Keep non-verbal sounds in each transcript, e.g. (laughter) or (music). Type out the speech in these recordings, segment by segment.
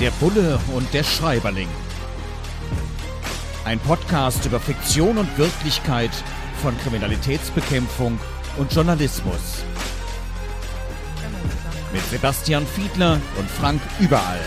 Der Bulle und der Schreiberling. Ein Podcast über Fiktion und Wirklichkeit von Kriminalitätsbekämpfung und Journalismus. Mit Sebastian Fiedler und Frank Überall.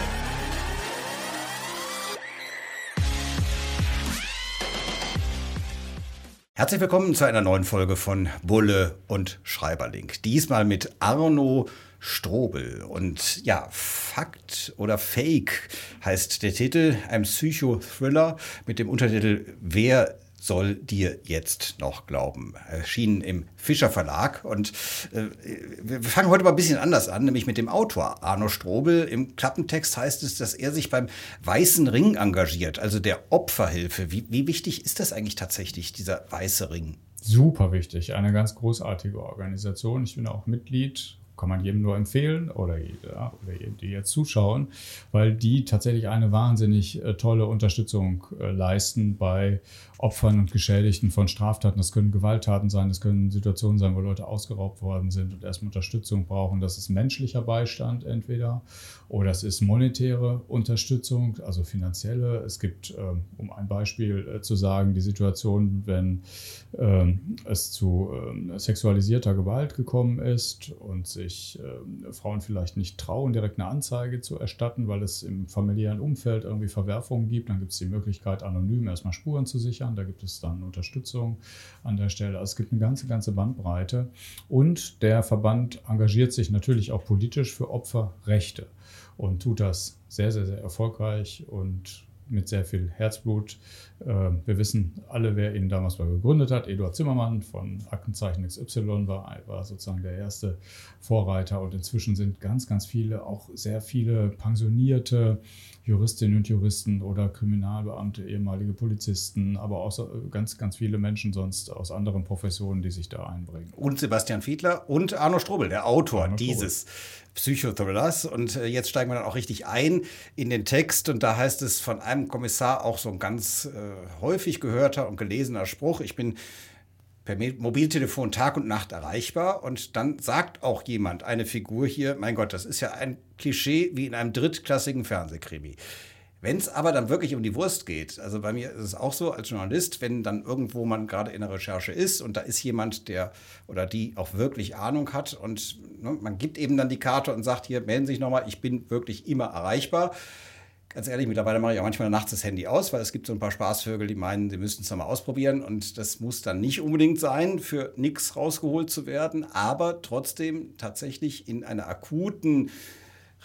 Herzlich willkommen zu einer neuen Folge von Bulle und Schreiberling. Diesmal mit Arno Strobel. Und ja, Fakt oder Fake heißt der Titel, ein Psychothriller mit dem Untertitel Wer soll dir jetzt noch glauben? Erschienen im Fischer Verlag. Und äh, wir fangen heute mal ein bisschen anders an, nämlich mit dem Autor Arno Strobel. Im Klappentext heißt es, dass er sich beim Weißen Ring engagiert, also der Opferhilfe. Wie, wie wichtig ist das eigentlich tatsächlich, dieser Weiße Ring? Super wichtig, eine ganz großartige Organisation. Ich bin auch Mitglied kann man jedem nur empfehlen oder, ja, oder die jetzt zuschauen, weil die tatsächlich eine wahnsinnig äh, tolle Unterstützung äh, leisten bei Opfern und Geschädigten von Straftaten. Das können Gewalttaten sein, das können Situationen sein, wo Leute ausgeraubt worden sind und erstmal Unterstützung brauchen. Das ist menschlicher Beistand entweder oder es ist monetäre Unterstützung, also finanzielle. Es gibt, ähm, um ein Beispiel äh, zu sagen, die Situation, wenn ähm, es zu ähm, sexualisierter Gewalt gekommen ist und sich Frauen vielleicht nicht trauen, direkt eine Anzeige zu erstatten, weil es im familiären Umfeld irgendwie Verwerfungen gibt, dann gibt es die Möglichkeit, anonym erstmal Spuren zu sichern. Da gibt es dann Unterstützung an der Stelle. Also es gibt eine ganze, ganze Bandbreite. Und der Verband engagiert sich natürlich auch politisch für Opferrechte und tut das sehr, sehr, sehr erfolgreich und mit sehr viel Herzblut. Ähm, wir wissen alle, wer ihn damals mal gegründet hat. Eduard Zimmermann von Aktenzeichen XY war, war sozusagen der erste Vorreiter. Und inzwischen sind ganz, ganz viele, auch sehr viele pensionierte Juristinnen und Juristen oder Kriminalbeamte, ehemalige Polizisten, aber auch ganz, ganz viele Menschen sonst aus anderen Professionen, die sich da einbringen. Und Sebastian Fiedler und Arno Strobel, der Autor Arno dieses Psychothrillers. Und äh, jetzt steigen wir dann auch richtig ein in den Text. Und da heißt es von einem Kommissar auch so ein ganz äh, häufig gehörter und gelesener Spruch. Ich bin per Mobiltelefon Tag und Nacht erreichbar. Und dann sagt auch jemand, eine Figur hier, mein Gott, das ist ja ein Klischee wie in einem drittklassigen Fernsehkrimi. Wenn es aber dann wirklich um die Wurst geht, also bei mir ist es auch so als Journalist, wenn dann irgendwo man gerade in der Recherche ist und da ist jemand, der oder die auch wirklich Ahnung hat und ne, man gibt eben dann die Karte und sagt, hier melden Sie sich nochmal, ich bin wirklich immer erreichbar ganz ehrlich, mittlerweile mache ich auch manchmal nachts das Handy aus, weil es gibt so ein paar Spaßvögel, die meinen, sie müssten es mal ausprobieren. Und das muss dann nicht unbedingt sein, für nichts rausgeholt zu werden, aber trotzdem tatsächlich in einer akuten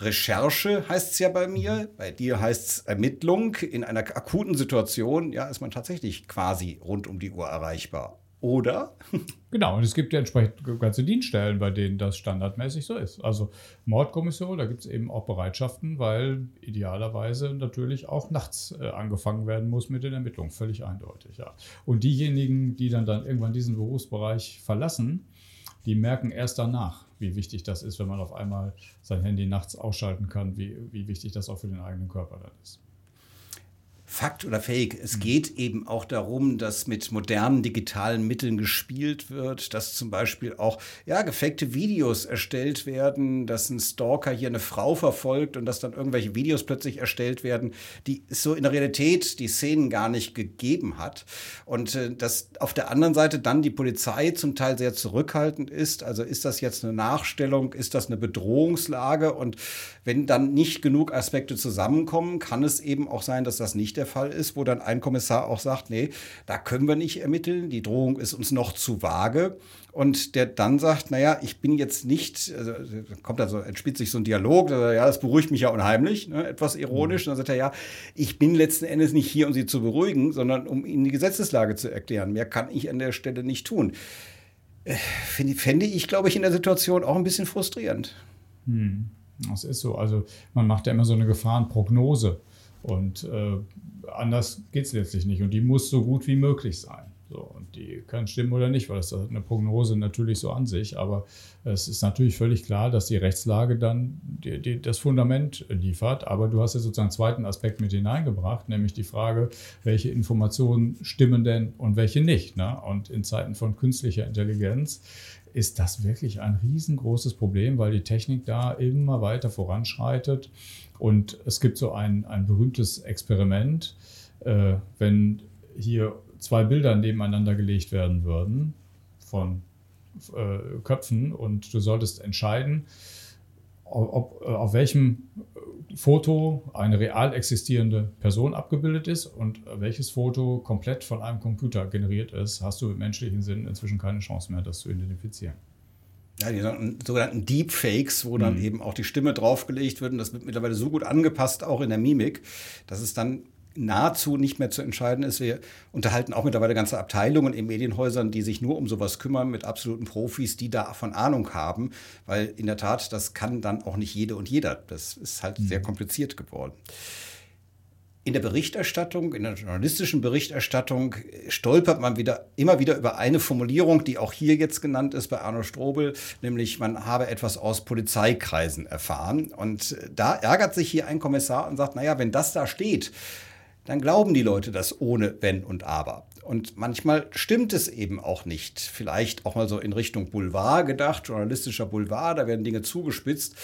Recherche heißt es ja bei mir, bei dir heißt es Ermittlung. In einer akuten Situation, ja, ist man tatsächlich quasi rund um die Uhr erreichbar. Oder? (laughs) Genau, und es gibt ja entsprechend ganze Dienststellen, bei denen das standardmäßig so ist. Also Mordkommission, da gibt es eben auch Bereitschaften, weil idealerweise natürlich auch nachts äh, angefangen werden muss mit den Ermittlungen, völlig eindeutig. Ja. Und diejenigen, die dann, dann irgendwann diesen Berufsbereich verlassen, die merken erst danach, wie wichtig das ist, wenn man auf einmal sein Handy nachts ausschalten kann, wie, wie wichtig das auch für den eigenen Körper dann ist. Fakt oder Fake. Es mhm. geht eben auch darum, dass mit modernen digitalen Mitteln gespielt wird, dass zum Beispiel auch ja, gefakte Videos erstellt werden, dass ein Stalker hier eine Frau verfolgt und dass dann irgendwelche Videos plötzlich erstellt werden, die es so in der Realität die Szenen gar nicht gegeben hat. Und äh, dass auf der anderen Seite dann die Polizei zum Teil sehr zurückhaltend ist. Also ist das jetzt eine Nachstellung, ist das eine Bedrohungslage? Und wenn dann nicht genug Aspekte zusammenkommen, kann es eben auch sein, dass das nicht der Fall ist, wo dann ein Kommissar auch sagt, nee, da können wir nicht ermitteln, die Drohung ist uns noch zu vage. Und der dann sagt, naja, ich bin jetzt nicht, also, kommt also, entspielt sich so ein Dialog, er, ja, das beruhigt mich ja unheimlich, ne, etwas ironisch. Und dann sagt er, ja, ich bin letzten Endes nicht hier, um Sie zu beruhigen, sondern um Ihnen die Gesetzeslage zu erklären. Mehr kann ich an der Stelle nicht tun. Äh, fände ich, glaube ich, in der Situation auch ein bisschen frustrierend. Hm. Das ist so. Also man macht ja immer so eine Gefahrenprognose. Und äh, anders geht es letztlich nicht. Und die muss so gut wie möglich sein. So, und die kann stimmen oder nicht, weil das ist eine Prognose natürlich so an sich. Aber es ist natürlich völlig klar, dass die Rechtslage dann die, die, das Fundament liefert. Aber du hast ja sozusagen einen zweiten Aspekt mit hineingebracht, nämlich die Frage, welche Informationen stimmen denn und welche nicht. Ne? Und in Zeiten von künstlicher Intelligenz ist das wirklich ein riesengroßes Problem, weil die Technik da immer weiter voranschreitet. Und es gibt so ein, ein berühmtes Experiment, äh, wenn hier zwei Bilder nebeneinander gelegt werden würden von äh, Köpfen und du solltest entscheiden, ob, äh, auf welchem Foto eine real existierende Person abgebildet ist und welches Foto komplett von einem Computer generiert ist, hast du im menschlichen Sinn inzwischen keine Chance mehr, das zu identifizieren. Ja, die sogenannten Deepfakes, wo dann mhm. eben auch die Stimme draufgelegt wird. Und das wird mittlerweile so gut angepasst, auch in der Mimik, dass es dann nahezu nicht mehr zu entscheiden ist. Wir unterhalten auch mittlerweile ganze Abteilungen in Medienhäusern, die sich nur um sowas kümmern, mit absoluten Profis, die davon Ahnung haben. Weil in der Tat, das kann dann auch nicht jede und jeder. Das ist halt mhm. sehr kompliziert geworden. In der Berichterstattung, in der journalistischen Berichterstattung stolpert man wieder, immer wieder über eine Formulierung, die auch hier jetzt genannt ist bei Arno Strobel, nämlich man habe etwas aus Polizeikreisen erfahren. Und da ärgert sich hier ein Kommissar und sagt, naja, wenn das da steht, dann glauben die Leute das ohne Wenn und Aber. Und manchmal stimmt es eben auch nicht. Vielleicht auch mal so in Richtung Boulevard gedacht, journalistischer Boulevard, da werden Dinge zugespitzt.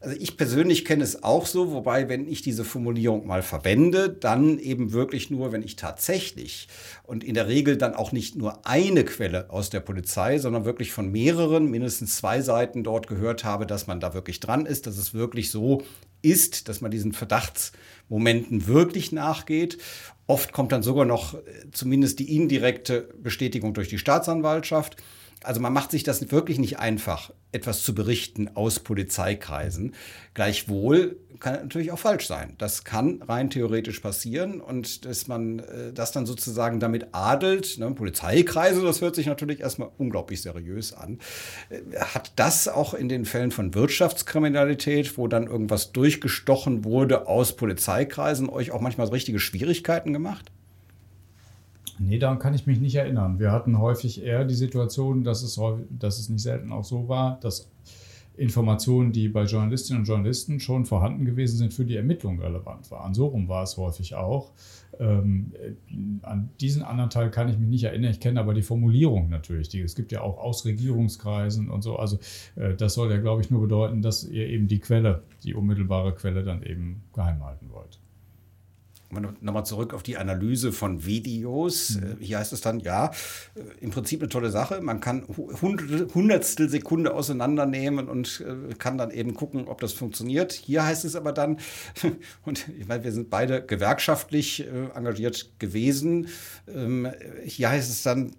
Also ich persönlich kenne es auch so, wobei, wenn ich diese Formulierung mal verwende, dann eben wirklich nur, wenn ich tatsächlich und in der Regel dann auch nicht nur eine Quelle aus der Polizei, sondern wirklich von mehreren, mindestens zwei Seiten dort gehört habe, dass man da wirklich dran ist, dass es wirklich so ist, dass man diesen Verdachtsmomenten wirklich nachgeht. Oft kommt dann sogar noch äh, zumindest die indirekte Bestätigung durch die Staatsanwaltschaft. Also man macht sich das wirklich nicht einfach, etwas zu berichten aus Polizeikreisen. Gleichwohl kann natürlich auch falsch sein. Das kann rein theoretisch passieren und dass man äh, das dann sozusagen damit adelt, ne, Polizeikreise, das hört sich natürlich erstmal unglaublich seriös an. Äh, hat das auch in den Fällen von Wirtschaftskriminalität, wo dann irgendwas durchgestochen wurde aus Polizeikreisen, euch auch manchmal richtige Schwierigkeiten gemacht? Nee, daran kann ich mich nicht erinnern. Wir hatten häufig eher die Situation, dass es, dass es nicht selten auch so war, dass Informationen, die bei Journalistinnen und Journalisten schon vorhanden gewesen sind, für die Ermittlung relevant waren. So rum war es häufig auch. Ähm, an diesen anderen Teil kann ich mich nicht erinnern. Ich kenne aber die Formulierung natürlich. Die, es gibt ja auch aus Regierungskreisen und so. Also äh, das soll ja, glaube ich, nur bedeuten, dass ihr eben die Quelle, die unmittelbare Quelle dann eben geheim halten wollt nochmal zurück auf die Analyse von Videos. Mhm. Hier heißt es dann, ja, äh, im Prinzip eine tolle Sache. Man kann Hundertstel Sekunde auseinandernehmen und äh, kann dann eben gucken, ob das funktioniert. Hier heißt es aber dann, (laughs) und ich meine, wir sind beide gewerkschaftlich engagiert gewesen. Ähm, hier heißt es dann,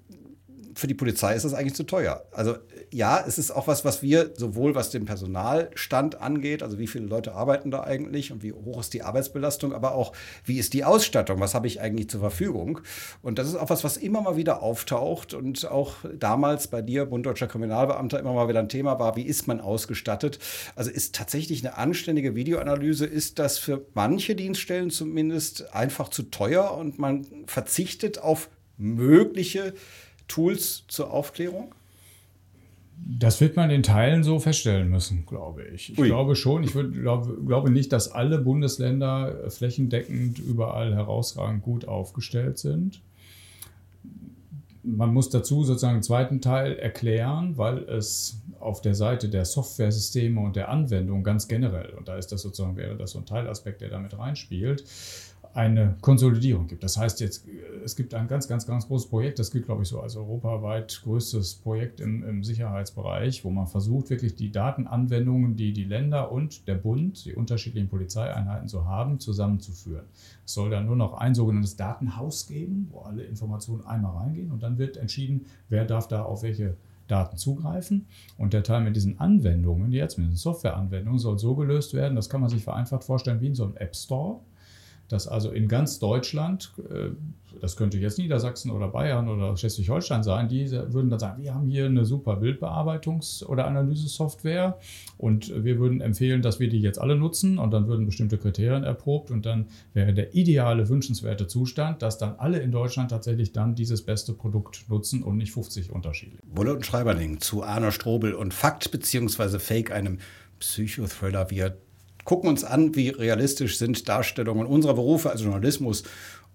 für die Polizei ist das eigentlich zu teuer. Also ja, es ist auch was, was wir sowohl was den Personalstand angeht, also wie viele Leute arbeiten da eigentlich und wie hoch ist die Arbeitsbelastung, aber auch wie ist die Ausstattung, was habe ich eigentlich zur Verfügung. Und das ist auch was, was immer mal wieder auftaucht und auch damals bei dir, Bund Deutscher Kriminalbeamter, immer mal wieder ein Thema war, wie ist man ausgestattet. Also ist tatsächlich eine anständige Videoanalyse, ist das für manche Dienststellen zumindest einfach zu teuer und man verzichtet auf mögliche Tools zur Aufklärung? Das wird man in Teilen so feststellen müssen, glaube ich. Ich Ui. glaube schon, ich würd, glaube, glaube nicht, dass alle Bundesländer flächendeckend überall herausragend gut aufgestellt sind. Man muss dazu sozusagen einen zweiten Teil erklären, weil es auf der Seite der Softwaresysteme und der Anwendung ganz generell, und da ist das sozusagen, wäre das so ein Teilaspekt, der damit reinspielt, eine Konsolidierung gibt. Das heißt jetzt, es gibt ein ganz, ganz, ganz großes Projekt, das gilt, glaube ich, so als europaweit größtes Projekt im, im, Sicherheitsbereich, wo man versucht, wirklich die Datenanwendungen, die die Länder und der Bund, die unterschiedlichen Polizeieinheiten so haben, zusammenzuführen. Es soll dann nur noch ein sogenanntes Datenhaus geben, wo alle Informationen einmal reingehen und dann wird entschieden, wer darf da auf welche Daten zugreifen. Und der Teil mit diesen Anwendungen, jetzt mit den Softwareanwendungen, soll so gelöst werden, das kann man sich vereinfacht vorstellen wie in so einem App Store dass also in ganz Deutschland, äh, das könnte jetzt Niedersachsen oder Bayern oder Schleswig-Holstein sein, die würden dann sagen, wir haben hier eine super Bildbearbeitungs- oder Analysesoftware und wir würden empfehlen, dass wir die jetzt alle nutzen und dann würden bestimmte Kriterien erprobt und dann wäre der ideale, wünschenswerte Zustand, dass dann alle in Deutschland tatsächlich dann dieses beste Produkt nutzen und nicht 50 Unterschiede. Bulle und Schreiberling zu Arno Strobel und Fakt bzw. Fake, einem Psychothriller, wie er gucken uns an, wie realistisch sind Darstellungen unserer Berufe, also Journalismus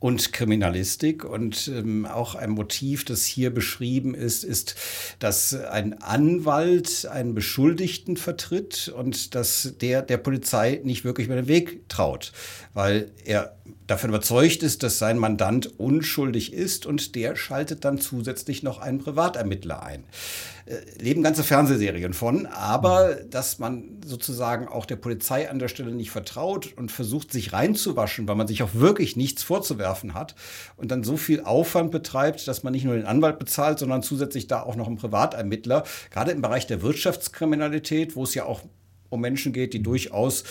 und Kriminalistik. Und ähm, auch ein Motiv, das hier beschrieben ist, ist, dass ein Anwalt einen Beschuldigten vertritt und dass der der Polizei nicht wirklich über den Weg traut, weil er davon überzeugt ist, dass sein Mandant unschuldig ist und der schaltet dann zusätzlich noch einen Privatermittler ein. Äh, leben ganze Fernsehserien von, aber dass man sozusagen auch der Polizei an der Stelle nicht vertraut und versucht, sich reinzuwaschen, weil man sich auch wirklich nichts vorzuwerfen hat und dann so viel Aufwand betreibt, dass man nicht nur den Anwalt bezahlt, sondern zusätzlich da auch noch einen Privatermittler, gerade im Bereich der Wirtschaftskriminalität, wo es ja auch um Menschen geht, die durchaus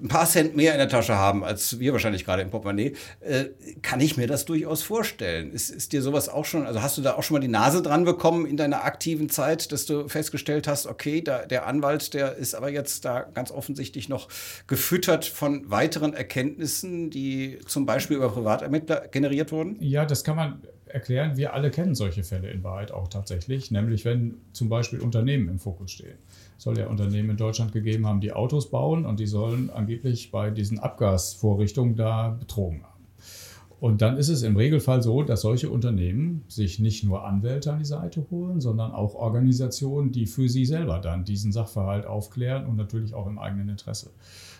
ein paar Cent mehr in der Tasche haben, als wir wahrscheinlich gerade im Portemonnaie, äh, kann ich mir das durchaus vorstellen. Ist, ist dir sowas auch schon, also hast du da auch schon mal die Nase dran bekommen in deiner aktiven Zeit, dass du festgestellt hast, okay, da, der Anwalt, der ist aber jetzt da ganz offensichtlich noch gefüttert von weiteren Erkenntnissen, die zum Beispiel über Privatermittler generiert wurden? Ja, das kann man erklären. Wir alle kennen solche Fälle in Wahrheit auch tatsächlich, nämlich wenn zum Beispiel Unternehmen im Fokus stehen soll ja Unternehmen in Deutschland gegeben haben, die Autos bauen und die sollen angeblich bei diesen Abgasvorrichtungen da betrogen haben. Und dann ist es im Regelfall so, dass solche Unternehmen sich nicht nur Anwälte an die Seite holen, sondern auch Organisationen, die für sie selber dann diesen Sachverhalt aufklären und natürlich auch im eigenen Interesse.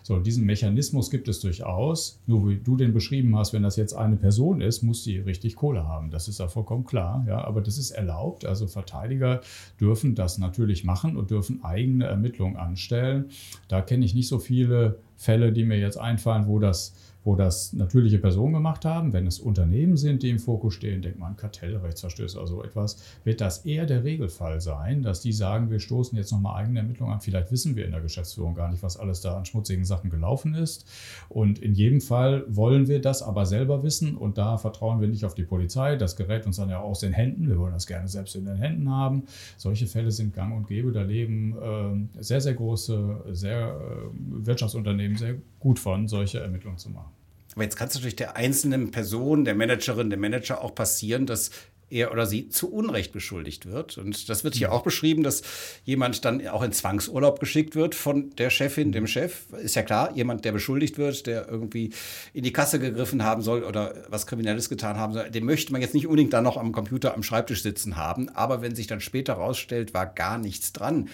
So, diesen Mechanismus gibt es durchaus. Nur wie du den beschrieben hast, wenn das jetzt eine Person ist, muss die richtig Kohle haben. Das ist ja vollkommen klar. Ja, aber das ist erlaubt. Also Verteidiger dürfen das natürlich machen und dürfen eigene Ermittlungen anstellen. Da kenne ich nicht so viele Fälle, die mir jetzt einfallen, wo das wo das natürliche Personen gemacht haben. Wenn es Unternehmen sind, die im Fokus stehen, denkt man Kartellrechtsverstöße oder so etwas, wird das eher der Regelfall sein, dass die sagen, wir stoßen jetzt nochmal eigene Ermittlungen an. Vielleicht wissen wir in der Geschäftsführung gar nicht, was alles da an schmutzigen Sachen gelaufen ist. Und in jedem Fall wollen wir das aber selber wissen und da vertrauen wir nicht auf die Polizei. Das gerät uns dann ja aus den Händen. Wir wollen das gerne selbst in den Händen haben. Solche Fälle sind gang und gäbe. Da leben äh, sehr, sehr große, sehr äh, Wirtschaftsunternehmen sehr gut von, solche Ermittlungen zu machen. Aber jetzt kann es natürlich der einzelnen Person, der Managerin, dem Manager auch passieren, dass er oder sie zu Unrecht beschuldigt wird. Und das wird hier auch beschrieben, dass jemand dann auch in Zwangsurlaub geschickt wird von der Chefin, dem Chef. Ist ja klar, jemand, der beschuldigt wird, der irgendwie in die Kasse gegriffen haben soll oder was Kriminelles getan haben soll, den möchte man jetzt nicht unbedingt dann noch am Computer am Schreibtisch sitzen haben. Aber wenn sich dann später rausstellt, war gar nichts dran,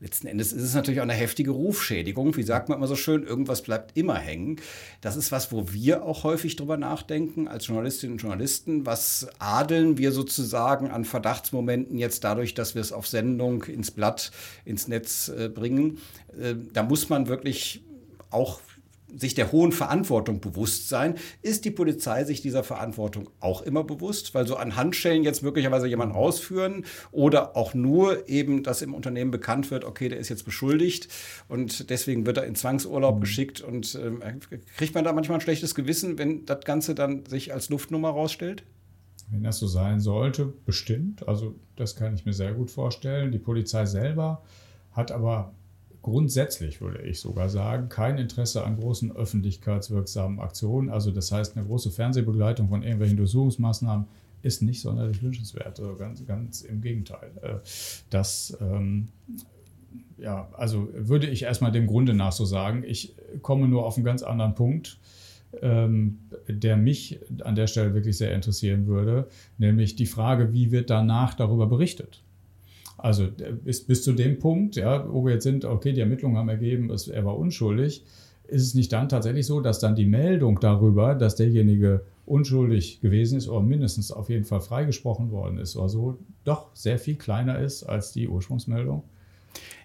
letzten Endes ist es natürlich auch eine heftige Rufschädigung. Wie sagt man immer so schön, irgendwas bleibt immer hängen. Das ist was, wo wir auch häufig drüber nachdenken als Journalistinnen und Journalisten. Was adeln wir sozusagen an Verdachtsmomenten jetzt dadurch, dass wir es auf Sendung ins Blatt, ins Netz äh, bringen? Äh, da muss man wirklich auch sich der hohen Verantwortung bewusst sein. Ist die Polizei sich dieser Verantwortung auch immer bewusst? Weil so an Handschellen jetzt möglicherweise jemanden rausführen oder auch nur eben, dass im Unternehmen bekannt wird, okay, der ist jetzt beschuldigt und deswegen wird er in Zwangsurlaub mhm. geschickt und äh, kriegt man da manchmal ein schlechtes Gewissen, wenn das Ganze dann sich als Luftnummer rausstellt? Wenn das so sein sollte, bestimmt. Also das kann ich mir sehr gut vorstellen. Die Polizei selber hat aber grundsätzlich, würde ich sogar sagen, kein Interesse an großen öffentlichkeitswirksamen Aktionen. Also das heißt, eine große Fernsehbegleitung von irgendwelchen Durchsuchungsmaßnahmen ist nicht sonderlich wünschenswert. Also ganz, ganz im Gegenteil. Äh, das, ähm, ja, also würde ich erstmal dem Grunde nach so sagen. Ich komme nur auf einen ganz anderen Punkt. Ähm, der mich an der Stelle wirklich sehr interessieren würde, nämlich die Frage, wie wird danach darüber berichtet? Also bis, bis zu dem Punkt, ja, wo wir jetzt sind, okay, die Ermittlungen haben ergeben, es, er war unschuldig, ist es nicht dann tatsächlich so, dass dann die Meldung darüber, dass derjenige unschuldig gewesen ist oder mindestens auf jeden Fall freigesprochen worden ist oder so, doch sehr viel kleiner ist als die Ursprungsmeldung?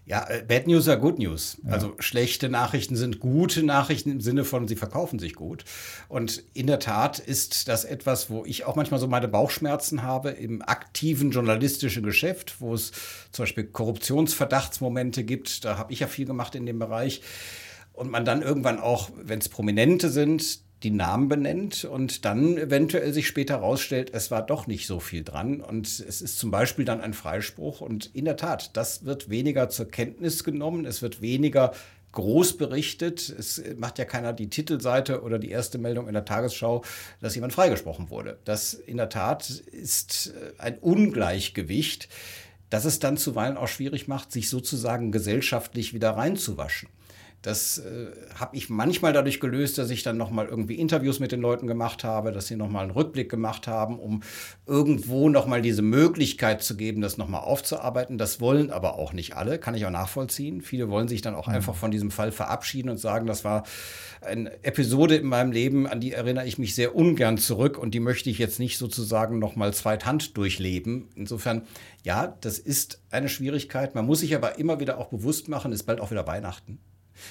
Ja, äh, Bad News are Good News. Ja. Also schlechte Nachrichten sind gute Nachrichten im Sinne von, sie verkaufen sich gut. Und in der Tat ist das etwas, wo ich auch manchmal so meine Bauchschmerzen habe im aktiven journalistischen Geschäft, wo es zum Beispiel Korruptionsverdachtsmomente gibt. Da habe ich ja viel gemacht in dem Bereich. Und man dann irgendwann auch, wenn es Prominente sind, die Namen benennt und dann eventuell sich später herausstellt, es war doch nicht so viel dran und es ist zum Beispiel dann ein Freispruch und in der Tat, das wird weniger zur Kenntnis genommen, es wird weniger groß berichtet. Es macht ja keiner die Titelseite oder die erste Meldung in der Tagesschau, dass jemand freigesprochen wurde. Das in der Tat ist äh, ein Ungleichgewicht, das es dann zuweilen auch schwierig macht, sich sozusagen gesellschaftlich wieder reinzuwaschen. Das äh, habe ich manchmal dadurch gelöst, dass ich dann nochmal irgendwie Interviews mit den Leuten gemacht habe, dass sie nochmal einen Rückblick gemacht haben, um irgendwo nochmal diese Möglichkeit zu geben, das nochmal aufzuarbeiten. Das wollen aber auch nicht alle, kann ich auch nachvollziehen. Viele wollen sich dann auch mhm. einfach von diesem Fall verabschieden und sagen, das war eine Episode in meinem Leben, an die erinnere ich mich sehr ungern zurück und die möchte ich jetzt nicht sozusagen nochmal zweithand durchleben. Insofern, ja, das ist eine Schwierigkeit. Man muss sich aber immer wieder auch bewusst machen, ist bald auch wieder Weihnachten.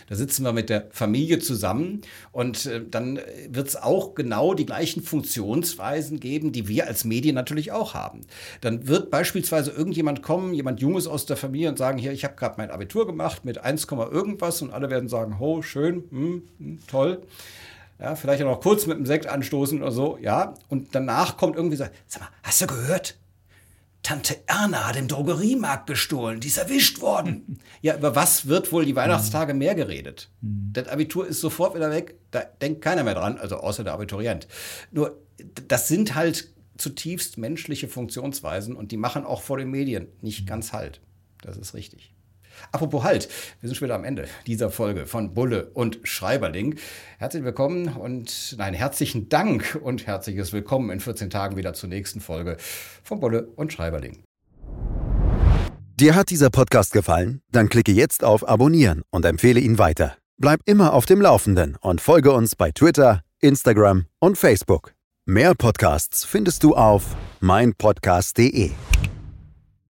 Da sitzen wir mit der Familie zusammen und äh, dann wird es auch genau die gleichen Funktionsweisen geben, die wir als Medien natürlich auch haben. Dann wird beispielsweise irgendjemand kommen, jemand Junges aus der Familie und sagen, hier, ich habe gerade mein Abitur gemacht mit 1, irgendwas und alle werden sagen, ho, schön, hm, hm, toll. Ja, vielleicht auch noch kurz mit dem Sekt anstoßen oder so, ja. Und danach kommt irgendwie so, sag mal, hast du gehört? Tante Erna hat im Drogeriemarkt gestohlen, die ist erwischt worden. (laughs) ja, über was wird wohl die Weihnachtstage mehr geredet? Mhm. Das Abitur ist sofort wieder weg, da denkt keiner mehr dran, also außer der Abiturient. Nur, das sind halt zutiefst menschliche Funktionsweisen und die machen auch vor den Medien nicht ganz Halt. Das ist richtig. Apropos Halt, wir sind schon wieder am Ende dieser Folge von Bulle und Schreiberling. Herzlich willkommen und nein, herzlichen Dank und herzliches Willkommen in 14 Tagen wieder zur nächsten Folge von Bulle und Schreiberling. Dir hat dieser Podcast gefallen? Dann klicke jetzt auf Abonnieren und empfehle ihn weiter. Bleib immer auf dem Laufenden und folge uns bei Twitter, Instagram und Facebook. Mehr Podcasts findest du auf meinpodcast.de.